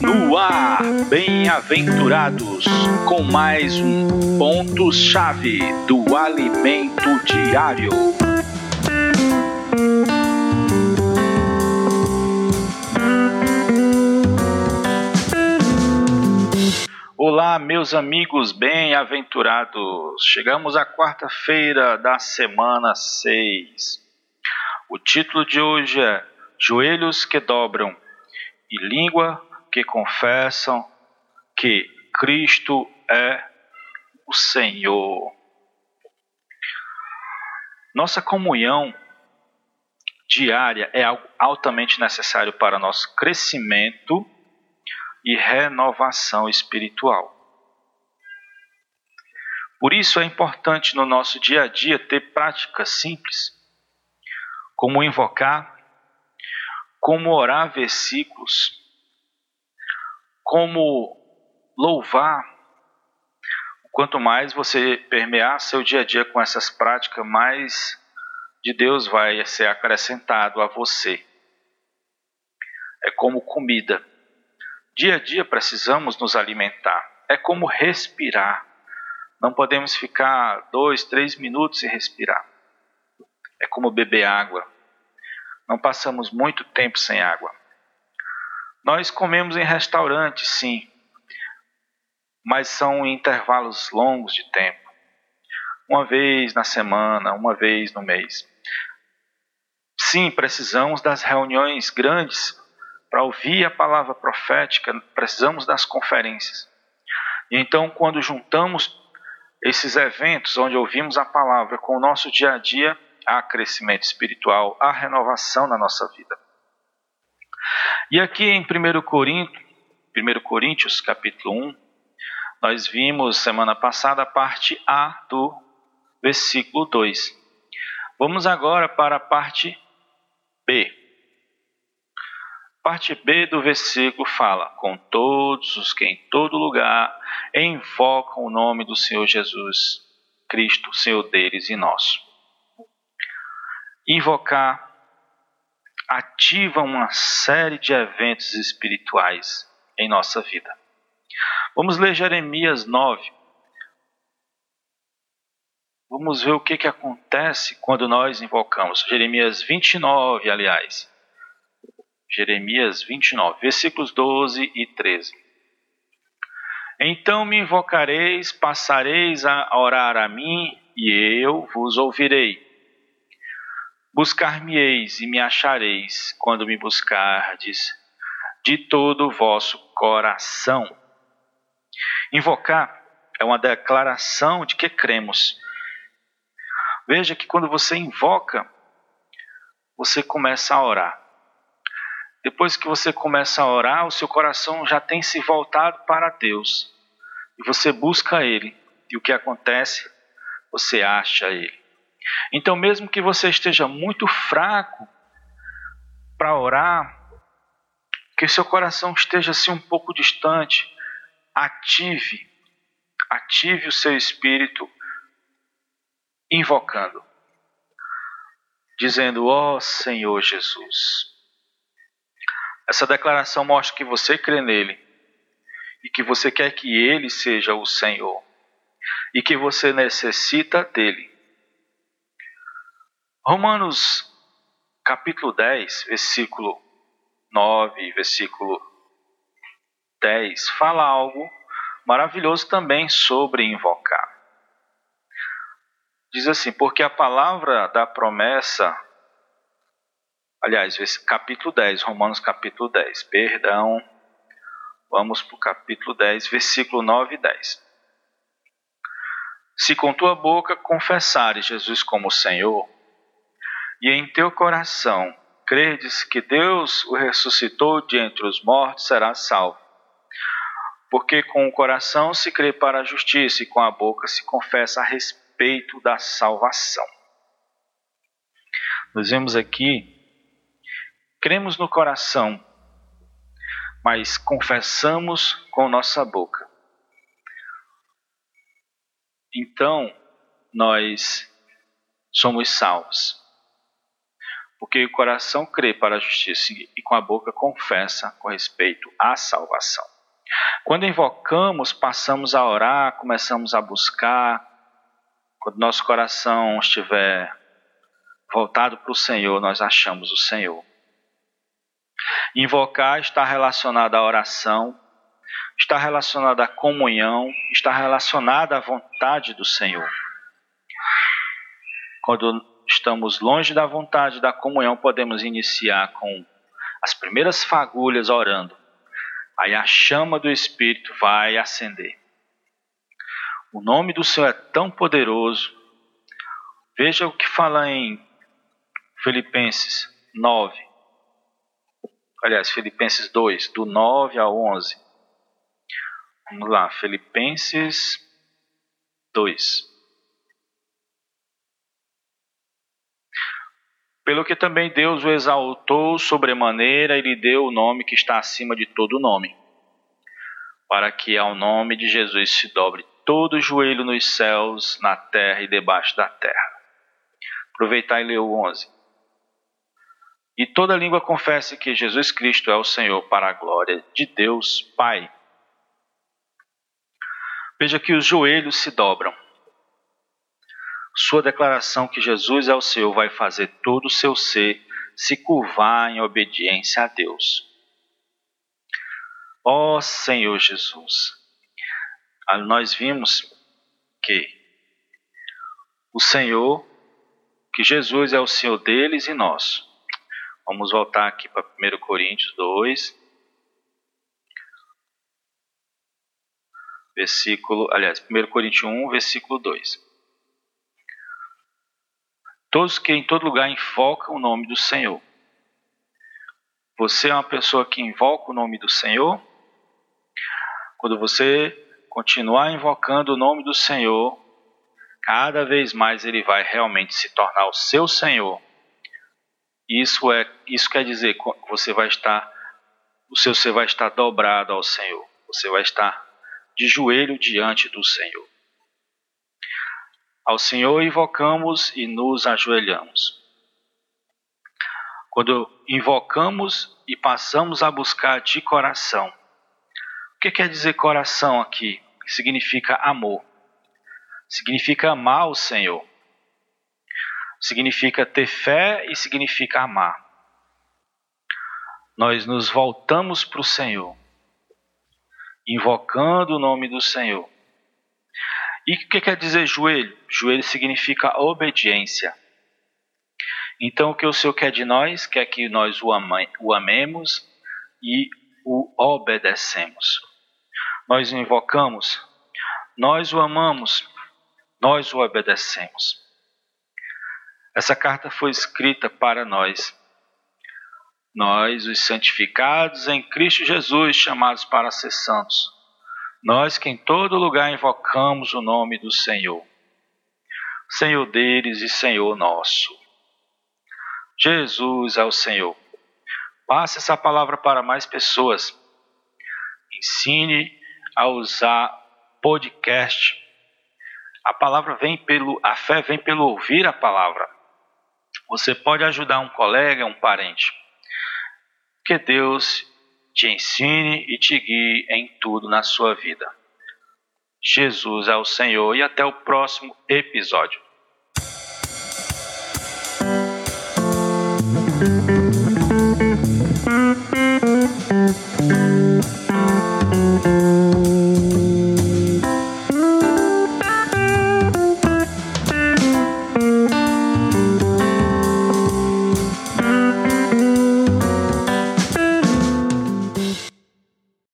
No ar, bem-aventurados, com mais um ponto-chave do alimento diário. Olá, meus amigos bem-aventurados. Chegamos à quarta-feira da semana 6. O título de hoje é Joelhos que dobram e língua que confessam que Cristo é o Senhor. Nossa comunhão diária é algo altamente necessário para nosso crescimento e renovação espiritual. Por isso é importante no nosso dia a dia ter práticas simples, como invocar, como orar versículos, como louvar. Quanto mais você permear seu dia a dia com essas práticas, mais de Deus vai ser acrescentado a você. É como comida. Dia a dia precisamos nos alimentar. É como respirar. Não podemos ficar dois, três minutos sem respirar. É como beber água. Não passamos muito tempo sem água. Nós comemos em restaurantes, sim, mas são intervalos longos de tempo. Uma vez na semana, uma vez no mês. Sim, precisamos das reuniões grandes para ouvir a palavra profética, precisamos das conferências. E então, quando juntamos esses eventos onde ouvimos a palavra com o nosso dia a dia, há crescimento espiritual, há renovação na nossa vida. E aqui em 1 Coríntios, 1 Coríntios capítulo 1, nós vimos semana passada a parte A do versículo 2. Vamos agora para a parte B. Parte B do versículo fala: Com todos os que em todo lugar invocam o nome do Senhor Jesus, Cristo, Senhor deles e nosso. Invocar ativa uma série de eventos espirituais em nossa vida. Vamos ler Jeremias 9. Vamos ver o que, que acontece quando nós invocamos. Jeremias 29, aliás. Jeremias 29, versículos 12 e 13. Então me invocareis, passareis a orar a mim, e eu vos ouvirei. Buscar-me-eis e me achareis, quando me buscardes de todo o vosso coração. Invocar é uma declaração de que cremos. Veja que quando você invoca, você começa a orar. Depois que você começa a orar, o seu coração já tem se voltado para Deus. E você busca Ele. E o que acontece? Você acha Ele. Então, mesmo que você esteja muito fraco para orar, que seu coração esteja assim um pouco distante, ative, ative o seu espírito invocando, dizendo: Ó oh, Senhor Jesus, essa declaração mostra que você crê nele e que você quer que ele seja o Senhor e que você necessita dele. Romanos capítulo 10, versículo 9, versículo 10, fala algo maravilhoso também sobre invocar. Diz assim: Porque a palavra da promessa Aliás, capítulo 10, Romanos capítulo 10, perdão. Vamos para o capítulo 10, versículo 9 e 10. Se com tua boca confessares Jesus como Senhor, e em teu coração credes que Deus o ressuscitou de entre os mortos, serás salvo. Porque com o coração se crê para a justiça e com a boca se confessa a respeito da salvação. Nós vemos aqui cremos no coração, mas confessamos com nossa boca. Então, nós somos salvos. Porque o coração crê para a justiça e com a boca confessa com respeito à salvação. Quando invocamos, passamos a orar, começamos a buscar. Quando nosso coração estiver voltado para o Senhor, nós achamos o Senhor. Invocar está relacionado à oração, está relacionado à comunhão, está relacionado à vontade do Senhor. Quando estamos longe da vontade da comunhão, podemos iniciar com as primeiras fagulhas orando. Aí a chama do Espírito vai acender. O nome do Senhor é tão poderoso. Veja o que fala em Filipenses 9. Aliás, Filipenses 2, do 9 ao 11. Vamos lá, Filipenses 2. Pelo que também Deus o exaltou sobremaneira e lhe deu o nome que está acima de todo nome, para que ao nome de Jesus se dobre todo joelho nos céus, na terra e debaixo da terra. Aproveitar e ler o 11. E toda língua confesse que Jesus Cristo é o Senhor para a glória de Deus Pai. Veja que os joelhos se dobram. Sua declaração que Jesus é o Senhor vai fazer todo o seu ser se curvar em obediência a Deus. Ó oh, Senhor Jesus, nós vimos que o Senhor, que Jesus é o Senhor deles e nós. Vamos voltar aqui para 1 Coríntios 2. Versículo, aliás, 1 Coríntios 1, versículo 2. Todos que em todo lugar invocam o nome do Senhor. Você é uma pessoa que invoca o nome do Senhor? Quando você continuar invocando o nome do Senhor, cada vez mais ele vai realmente se tornar o seu Senhor isso é, isso quer dizer que você vai estar, o seu ser vai estar dobrado ao Senhor. Você vai estar de joelho diante do Senhor. Ao Senhor invocamos e nos ajoelhamos. Quando invocamos e passamos a buscar de coração. O que quer dizer coração aqui? Significa amor. Significa amar o Senhor significa ter fé e significa amar. Nós nos voltamos para o Senhor, invocando o nome do Senhor. E o que quer dizer joelho? Joelho significa obediência. Então, o que o Senhor quer de nós? Quer que nós o, ame, o amemos e o obedecemos. Nós o invocamos, nós o amamos, nós o obedecemos. Essa carta foi escrita para nós. Nós, os santificados em Cristo Jesus, chamados para ser santos. Nós que em todo lugar invocamos o nome do Senhor. Senhor deles e Senhor nosso. Jesus é o Senhor. Passe essa palavra para mais pessoas. Ensine a usar podcast. A palavra vem pelo, a fé vem pelo ouvir a palavra. Você pode ajudar um colega, um parente. Que Deus te ensine e te guie em tudo na sua vida. Jesus é o Senhor e até o próximo episódio.